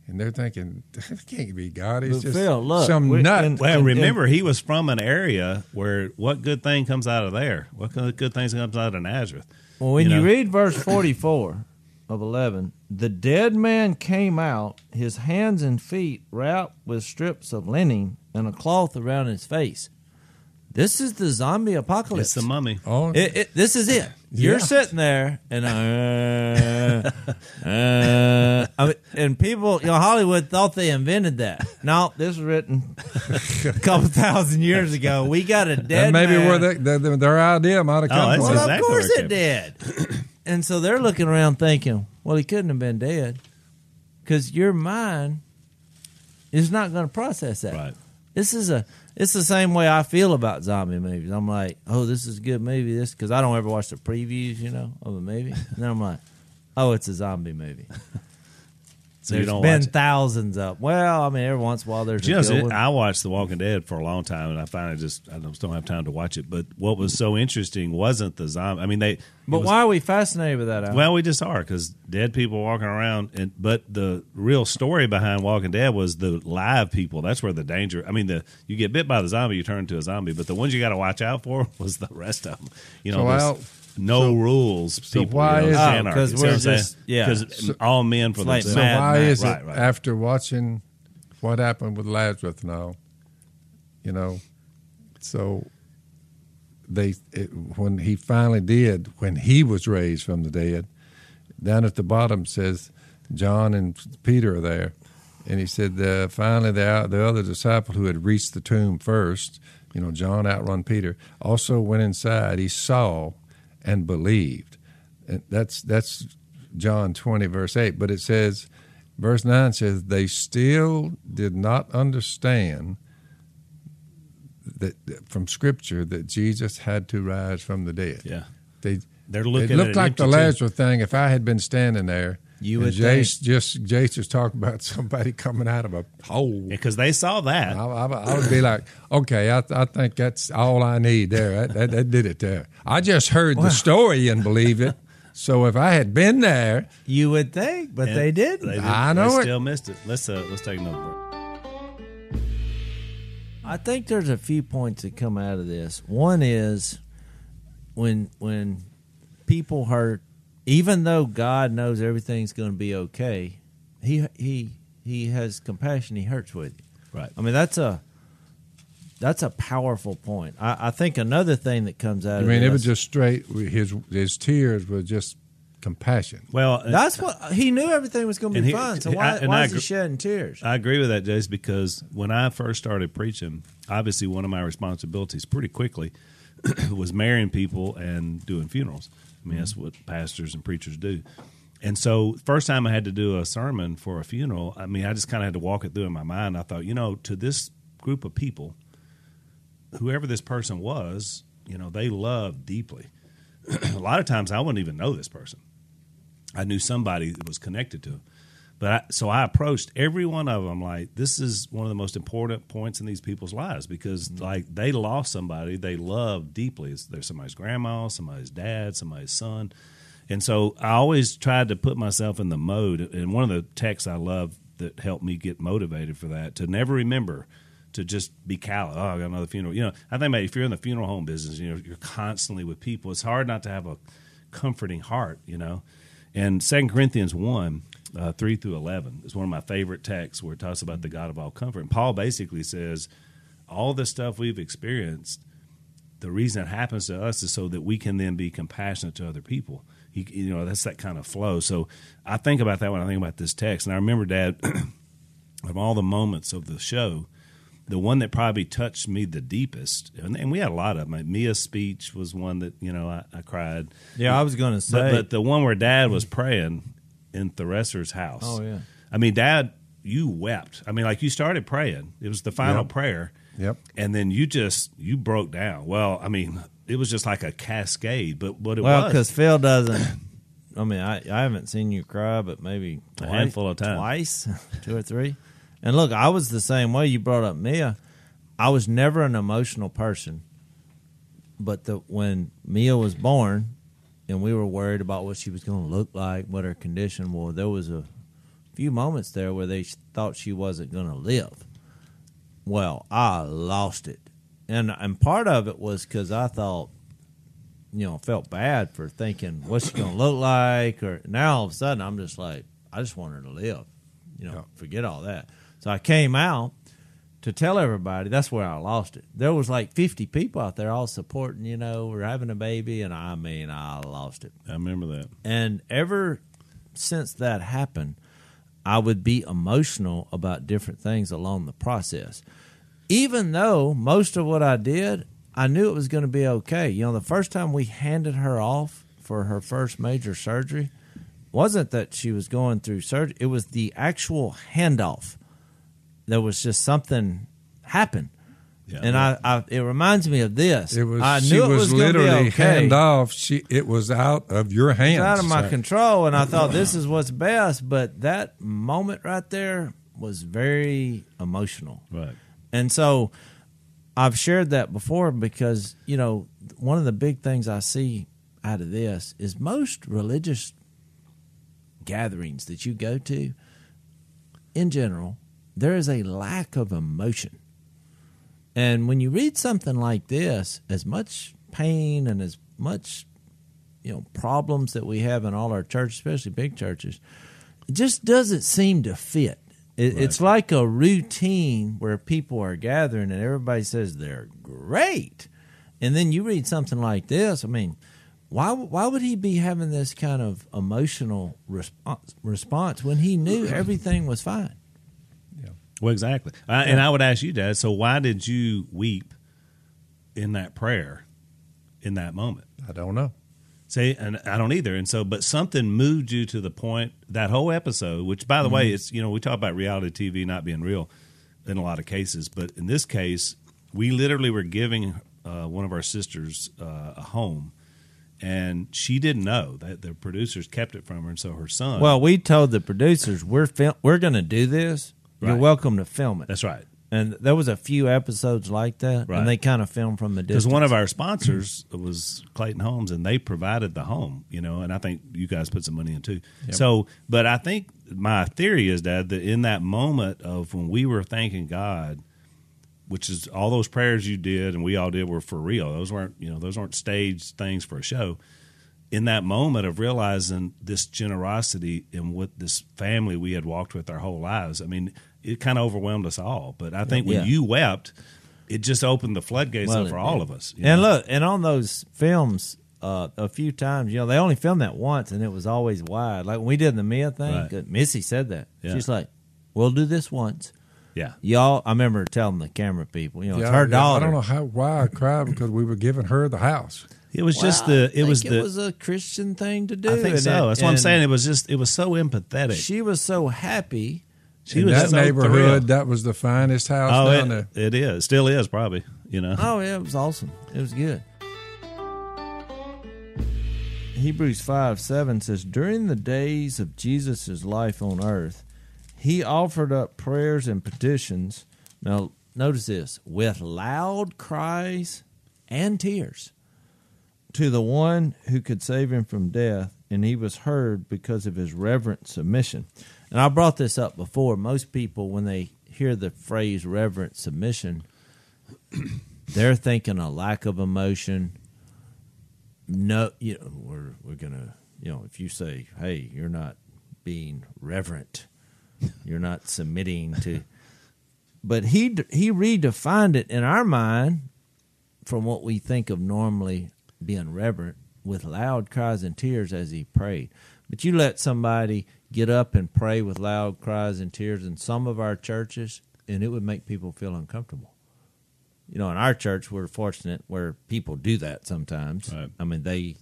and they're thinking, "That can't be God. He's But just Phil, look, some we- nut." and- Well, and- remember, he was from an area where what good thing comes out of there? What good good things comes out of Nazareth? Well, when You you, know? read verse 44 of 11, the dead man came out, his hands and feet wrapped with strips of linen and a cloth around his face. This is the zombie apocalypse. It's the mummy. oh, It, it, this is it. You're Yeah. sitting there, and uh, uh, I mean, and people, you know, Hollywood thought they invented that. No, this was written a couple thousand years ago. We got a dead that maybe man. where they, their, their idea might have Oh, come that's from. Well, exactly of course where it it did. and so they're looking around thinking, well, he couldn't have been dead because your mind is not going to process that. Right. This is a. It's the same way I feel about zombie movies. I'm like, oh, this is a good movie. This because I don't ever watch the previews, you know, of a movie. And then I'm like, oh, it's a zombie movie. So you There's don't been watch thousands of. Well, I mean, every once in a while there's You a know, good it- one. I watched The Walking Dead for a long time, and I finally just I just don't have time to watch it. But what was so interesting wasn't the zombie. I mean, they. But was- why are we fascinated with that? Al? Well, we just are because dead people walking around, and but the real story behind Walking Dead was the live people. That's where the danger. I mean, the you get bit by the zombie, you turn into a zombie, but the ones you got to watch out for was the rest of them. You know, So, there's Al, no rules. so people, why you know, is- it's Oh, anarchy. 'cause See what we're I'm saying? just- yeah. 'Cause all men for It's like So themselves. Mad why Max. is it Right, right. after watching what happened with Lazarus and all, you know, so they it, when he finally did when he was raised from the dead, down at the bottom says John and Peter are there, and he said uh, finally the the other disciple who had reached the tomb first, you know, John outrun Peter, also went inside. He saw and believed. And that's that's John twenty verse eight, but it says. Verse 9 says, They still did not understand that from Scripture that Jesus had to rise from the dead. Yeah, They, they're looking it looked like the. Lazarus thing. If I had been standing there, You and would Jase just Jase was talking about somebody coming out of a hole. because they saw that. I, I, I would be like, okay, I, I think that's all I need there. That, that, that did it there. I just heard the story and believed it. So if I had been there, you would think, but they didn't. They I know they it. Still missed it. Let's uh, let's take another break. I think there's a few points that come out of this. One is when when people hurt, even though God knows everything's going to be okay, he he he has compassion. He hurts with you. Right. I mean, that's a that's a powerful point. I, I think another thing that comes out of it. I of mean, this, it was just straight. His his tears were just compassion. Well, that's what he knew everything was going to be he- fine. So why, and why I is he shedding tears? I agree with that, Jase, because when I first started preaching, obviously one of my responsibilities pretty quickly was marrying people and doing funerals. Mean, that's what pastors and preachers do. And so, first time I had to do a sermon for a funeral, I mean, I just kind of had to walk it through in my mind. I thought, you know, to this group of people, whoever this person was, you know, they love deeply. a lot of times I wouldn't even know this person. I knew somebody that was connected to him. But I, so I approached every one of them like this is one of the most important points in these people's lives because mm-hmm. like they lost somebody they love deeply. It's, they're somebody's grandma, somebody's dad, somebody's son, and so I always tried to put myself in the mode. And one of the texts I love that helped me get motivated for that to never remember to just be callous. Oh, I got another funeral. You know, I think if you're in the funeral home business, you know, you're constantly with people. It's hard not to have a comforting heart. You know, and Second Corinthians one. Uh, 3 through 11 is one of my favorite texts where it talks about the God of all comfort. And Paul basically says, all the stuff we've experienced, the reason it happens to us is so that we can then be compassionate to other people. He, you know, that's that kind of flow. So I think about that when I think about this text. And I remember, Dad, of all the moments of the show, the one that probably touched me the deepest, and, and we had a lot of them. Mia's speech was one that, you know, I, I cried. Yeah, I was going to But, say. but the one where Dad was praying in Thereser's house. oh yeah. I mean, Dad, you wept. I mean, like you started praying. It was the final Yep. prayer, Yep. and then you just you broke down. Well, I mean, it was just like a cascade. But what it Well, was, because Phil doesn't. I mean, I, I haven't seen you cry, but maybe A twice, handful of times. twice, two or three. And look, I was the same way. You brought up Mia. I was never an emotional person, but the when Mia was born, and we were worried about what she was going to look like, what her condition was. There was a few moments there where they thought she wasn't going to live. Well, I lost it, and and part of it was because I thought you know, felt bad for thinking what's she gonna look like, or now all of a sudden I'm just like, I just want her to live, you know, Yeah. forget all that. So I came out to tell everybody. That's where I lost it. There was like 50 people out there all supporting, you know, we're having a baby, and I mean, I lost it. I remember that. And ever since that happened, I would be emotional about different things along the process. Even though most of what I did, I knew it was going to be okay. You know, the first time we handed her off for her first major surgery wasn't that she was going through surgery, it was the actual handoff. There was just something happened. Yeah. and I, I, it reminds me of this. It was. I she knew it was, was, literally okay. hand off. She. It was out of your hands. It's out of my Right. control, and I thought this is what's best. But that moment right there was very emotional. Right. And so I've shared that before because, you know, one of the big things I see out of this is most religious gatherings that you go to, in general, there is a lack of emotion. And when you read something like this, as much pain and as much, you know, problems that we have in all our churches, especially big churches, it just doesn't seem to fit. It, It's like a routine where people are gathering and everybody says they're great, and then you read something like this. I mean, why why would he be having this kind of emotional response, response when he knew everything was fine? Well, exactly. I, and I would ask you, Dad. So why did you weep in that prayer in that moment? I don't know. See, and I don't either. And so, but something moved you to the point that whole episode, which by the way, it's you know we talk about reality TV not being real in a lot of cases, but in this case, we literally were giving uh, one of our sisters uh, a home, and she didn't know that the producers kept it from her, and so her son. Well, we told the producers we're fil- we're going to do this. You're welcome to film it. that's right. And there was a few episodes like that, Right. and they kind of filmed from the because one of our sponsors was Clayton Homes, and they provided the home, you know, and I think you guys put some money in too. So, but I think my theory is that that in that moment of when we were thanking God, which is all those prayers you did and we all did were for real. Those weren't, you know, those weren't staged things for a show. In that moment of realizing this generosity and what this family we had walked with our whole lives, I mean, it kind of overwhelmed us all. But I think when Yeah. you wept, it just opened the floodgates Well, up for it all did. of us. you And know? look, and on those films, uh, a few times, you know, they only filmed that once, and it was always wide. Like when we did the Mia thing, Right. good- Missy said that. Yeah. She's like, "We'll do this once." yeah, Y'all, I remember telling the camera people, you know, it's Yeah, her yeah, daughter. I don't know how why I cried because we were giving her the house. it was just Well, I the. It think was the. it was a Christian thing to do. I think and so. it- That's what I'm saying. It was just. It was so empathetic. She was so happy. She In was that so neighborhood. thrilled. That was the finest house Oh, down it, there. it is. Still is probably. You know. Oh yeah, it was awesome. It was good. Hebrews five seven says, during the days of Jesus' life on earth, he offered up prayers and petitions. Now notice this with loud cries and tears to the one who could save him from death, and he was heard because of his reverent submission. And I brought this up before. Most people, when they hear the phrase reverent submission, they're thinking a lack of emotion. No, you know, we're we're gonna, you know, if you say, "Hey, you're not being reverent, you're not submitting to," but he he redefined it in our mind from what we think of normally being reverent with loud cries and tears as he prayed. But you let somebody get up and pray with loud cries and tears in some of our churches, and it would make people feel uncomfortable. You know, in our church, we're fortunate where people do that sometimes. Right. I mean, they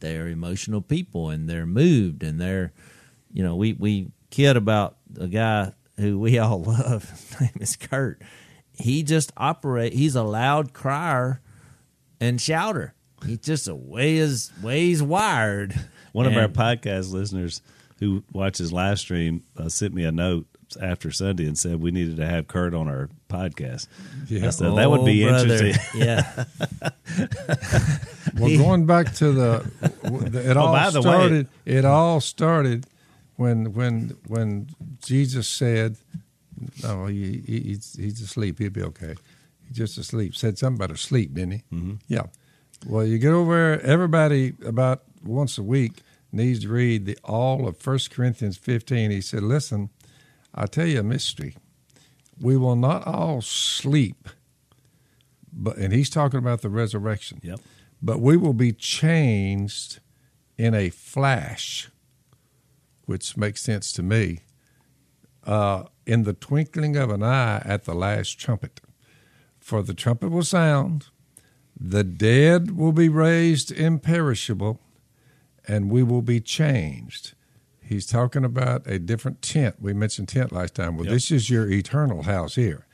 they're emotional people and they're moved and they're, you know, we we kid about a guy who we all love. His name is Kurt. He just operate. He's a loud crier and shouter. He's just a way is way he's wired. One of our podcast listeners who watches live stream uh, sent me a note after Sunday and said we needed to have Kurt on our podcast. Yeah. I said that would be Oh, brother. interesting. Yeah, Well, going back to the, w- the it Oh, all by the way- started. it all started when when when Jesus said, "No, he, he, he's he's asleep. He'll be okay. He's just asleep." Said something about asleep, didn't he? Mm-hmm. Yeah. Well, you get over. Everybody about once a week needs to read the all of First Corinthians fifteen. He said, "Listen, I tell you a mystery. We will not all sleep." But and he's talking about the resurrection Yep. but we will be changed in a flash, which makes sense to me, uh, in the twinkling of an eye at the last trumpet. For the trumpet will sound, the dead will be raised imperishable, and we will be changed. He's talking about a different tent. We mentioned tent last time. Well, Yep. this is your eternal house here.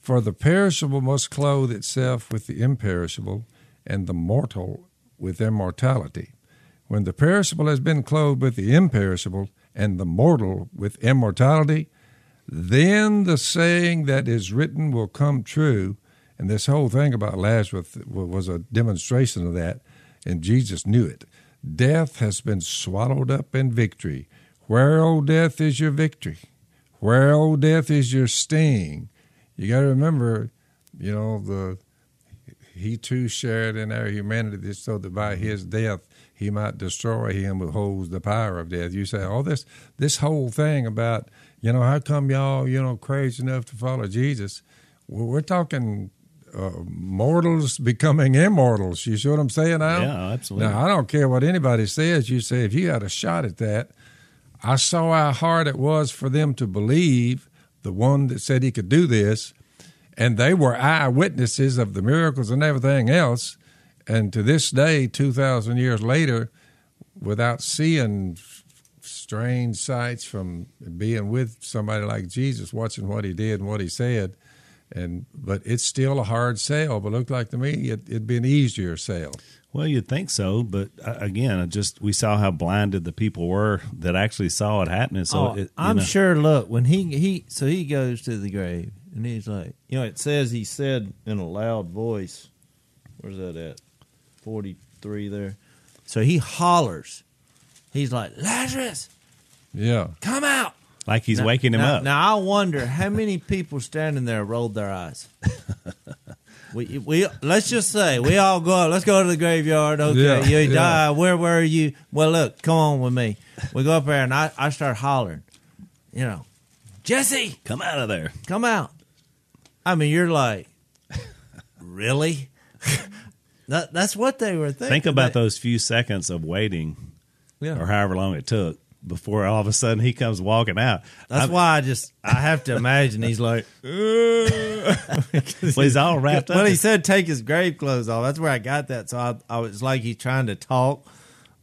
For the perishable must clothe itself with the imperishable, and the mortal with immortality. When the perishable has been clothed with the imperishable, and the mortal with immortality, then the saying that is written will come true. And this whole thing about Lazarus was a demonstration of that, and Jesus knew it. Death has been swallowed up in victory. Where, O death, is your victory? Where, O death, is your sting? You got to remember, you know, the he too shared in our humanity so that by his death he might destroy him who holds the power of death. You say, oh, this this whole thing about, you know, how come y'all, you know, crazy enough to follow Jesus? Well, we're talking uh, mortals becoming immortals. You see what I'm saying now? Yeah, absolutely. Now, I don't care what anybody says. You say, if you had a shot at that, I saw how hard it was for them to believe the one that said he could do this, and they were eyewitnesses of the miracles and everything else. And to this day, 2,000 years later, without seeing strange sights from being with somebody like Jesus, watching what he did and what he said, and but it's still a hard sale. But looked like to me it, it'd be an easier sale. Well, you'd think so, but uh, again, just we saw how blinded the people were that actually saw it happening. So Oh, it, I'm know, sure. Look, when he he so he goes to the grave and he's like, you know, it says he said in a loud voice, "Where's that at? Forty three there." So he hollers. He's like, Lazarus, Yeah, come out! Like he's Now- waking him now, up. Now I wonder how many people standing there rolled their eyes. we we let's just say we all go up. Let's go to the graveyard. Okay, Yeah, you yeah. die. Where were you? Well, look, come on with me. We go up there and I I start hollering. You know, Jesse, Come out of there. come out. I mean, you're like, really? that, that's what they were thinking. Think about They- those few seconds of waiting, Yeah. or however long it took, before all of a sudden he comes walking out. That's I'm- why I just I have to imagine he's like. well, he's all wrapped up. When he said take his grave clothes off, that's where I got that. So I, I was like he's trying to talk,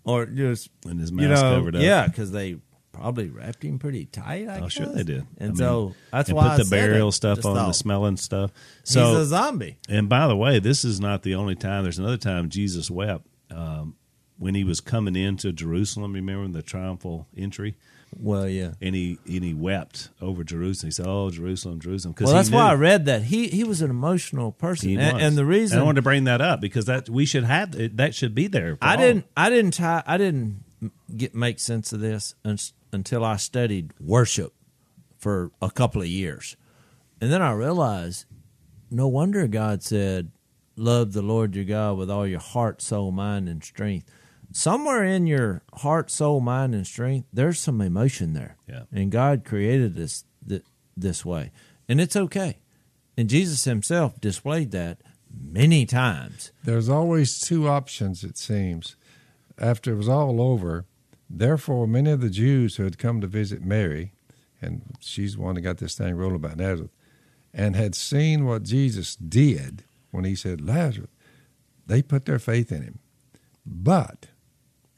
or just And his you know, covered up. yeah, because they probably wrapped him pretty tight. I Oh, sure they did. and I mean, so that's and why put I the burial stuff Just on the smelling stuff. He's So, a zombie. and by the way, this is not the only time. There's another time Jesus wept um, when he was coming into Jerusalem. Remember the triumphal entry, Well, yeah. and he and he wept over Jerusalem. He said, "Oh, Jerusalem, Jerusalem." Well, that's why I read that he he was an emotional person, and, and the reason And I wanted to bring that up because that we should have that should be there. I all. didn't I didn't tie, I didn't get make sense of this until I studied worship for a couple of years, and then I realized no wonder God said, "Love the Lord your God with all your heart, soul, mind, and strength." Somewhere in your heart, soul, mind, and strength, there's some emotion there, Yeah. and God created us th- this way, and it's okay. And Jesus Himself displayed that many times. There's always two options, it seems. After it was all over, therefore, many of the Jews who had come to visit Mary, and she's the one that got this thing rolling about Nazareth, and had seen what Jesus did when he said, Lazarus, they put their faith in him. But,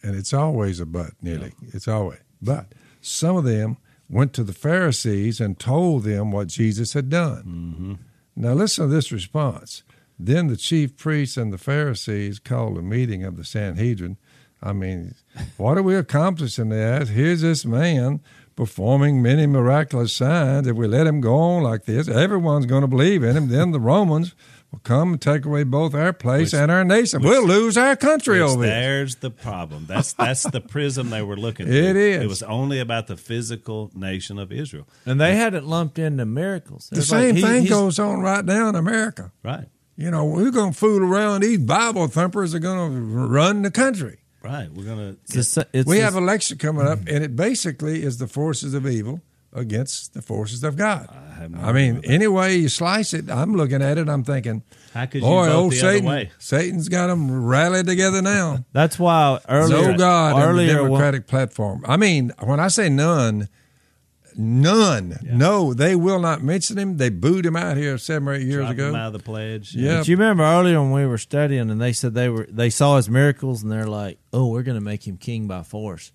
and it's always a but, nearly, it's always, but some of them went to the Pharisees and told them what Jesus had done. Mm-hmm. Now, listen to this response. Then the chief priests and the Pharisees called a meeting of the Sanhedrin. I mean, what are we accomplishing there? Here's this man performing many miraculous signs. If we let him go on like this, everyone's going to believe in him. Then the Romans will come and take away both our place Which- and our nation. which- we'll lose our country Which over it. there's the problem. That's that's the prism they were looking. It through. is. It was only about the physical nation of Israel. And they hadn't lumped in the miracles. The It's like same he- thing he's- goes on right now in America. Right. You know, we're going to fool around. These Bible thumpers are going to run the country. Right. We're gonna. It's the- it's we have election coming up, and it basically is the forces of evil against the forces of God. I have no I mean, idea about any way you slice it, I'm looking at it. I'm thinking, How could you boy, vote old the Satan, other way? Satan's got them rallied together now. That's why earlier, no God in the earlier when- Democratic platform. I mean, when I say none, none, no, they will not mention him. They booed him out here seven or eight years Drop ago. them out of the pledge. Yeah. But you remember earlier when we were studying and they said they were they saw his miracles and they're like, "Oh, we're going to make him king by force."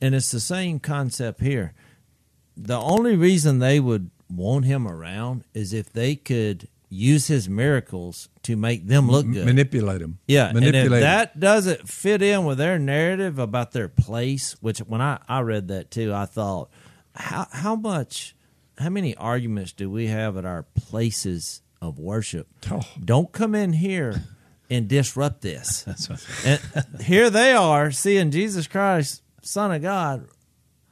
And it's the same concept here. The only reason they would want him around is if they could use his miracles to make them look good. Manipulate them. Yeah, and manipulate if 'em. that doesn't fit in with their narrative about their place, which when I, I read that too, I thought, how how much, how many arguments do we have at our places of worship? Oh. Don't come in here and disrupt this. And here they are seeing Jesus Christ, Son of God,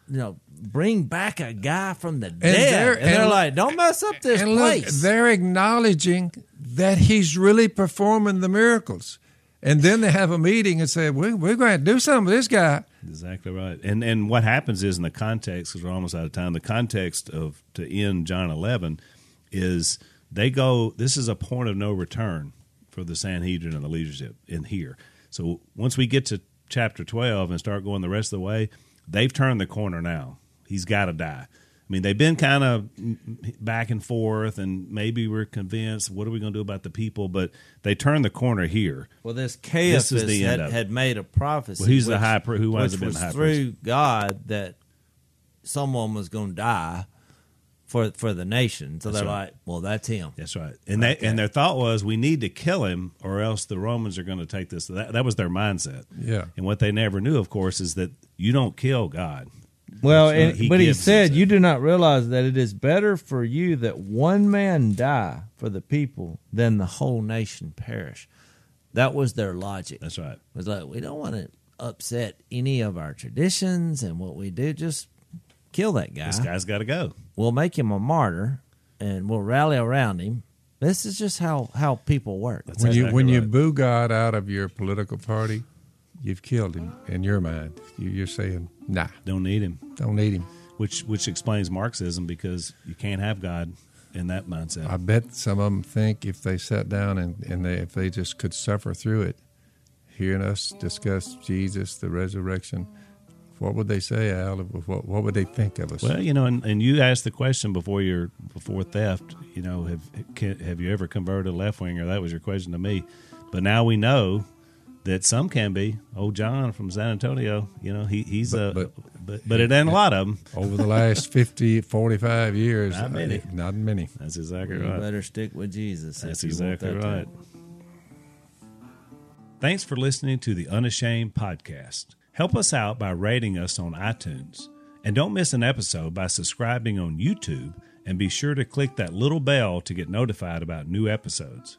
you know, bring back a guy from the dead, they're- and they're and- like, "Don't mess up this and look, place." they're acknowledging that he's really performing the miracles. And then they have a meeting and say, we, we're going to do something with this guy. Exactly right. And and what happens is in the context, because we're almost out of time, the context of to end John 11 is they go, this is a point of no return for the Sanhedrin and the leadership in here. So once we get to chapter 12 and start going the rest of the way, they've turned the corner now. He's got to die. I mean, they've been kind of back and forth, and maybe we're convinced. What are we going to do about the people? But they turned the corner here. Well, this This Caiaphas is the had, end of it. had made a prophecy. Well, he's the high pri- who winds which up being was the high through God that someone was going to die for for the nation. So That's they're right. like, "Well, that's him." That's right. And they, and their thought was, we need to kill him, or else the Romans are going to take this. That, that was their mindset. Yeah. And what they never knew, of course, is that you don't kill God. Well, So and, he but he said, "You do not realize that it is better for you that one man die for the people." than the whole nation perish. That was their logic. That's right. It was like we don't want to upset any of our traditions and what we do. Just kill that guy. This guy's got to go. We'll make him a martyr, and we'll rally around him. This is just how how people work. That's when you exactly when you boo God out of your political party, you've killed him in your mind. You, you're saying, nah, Don't need him, don't need him. which which explains Marxism because you can't have God in that mindset. I bet some of them think if they sat down and, and they, if they just could suffer through it, hearing us discuss Jesus, the resurrection, what would they say, Al? What, what would they think of us? well, you know, and, and you asked the question before your before theft. You know, have can, have you ever converted a left winger? That was your question to me. But now we know that some can be. Old John from San Antonio, you know, he he's But- a but- but but it ain't a lot of them. Over the last 50, 45 years, Not many. uh, not many. That's exactly You right. better stick with Jesus. That's if you want exactly that to right. Thanks for listening to the Unashamed podcast. Help us out by rating us on iTunes. And don't miss an episode by subscribing on YouTube and be sure to click that little bell to get notified about new episodes.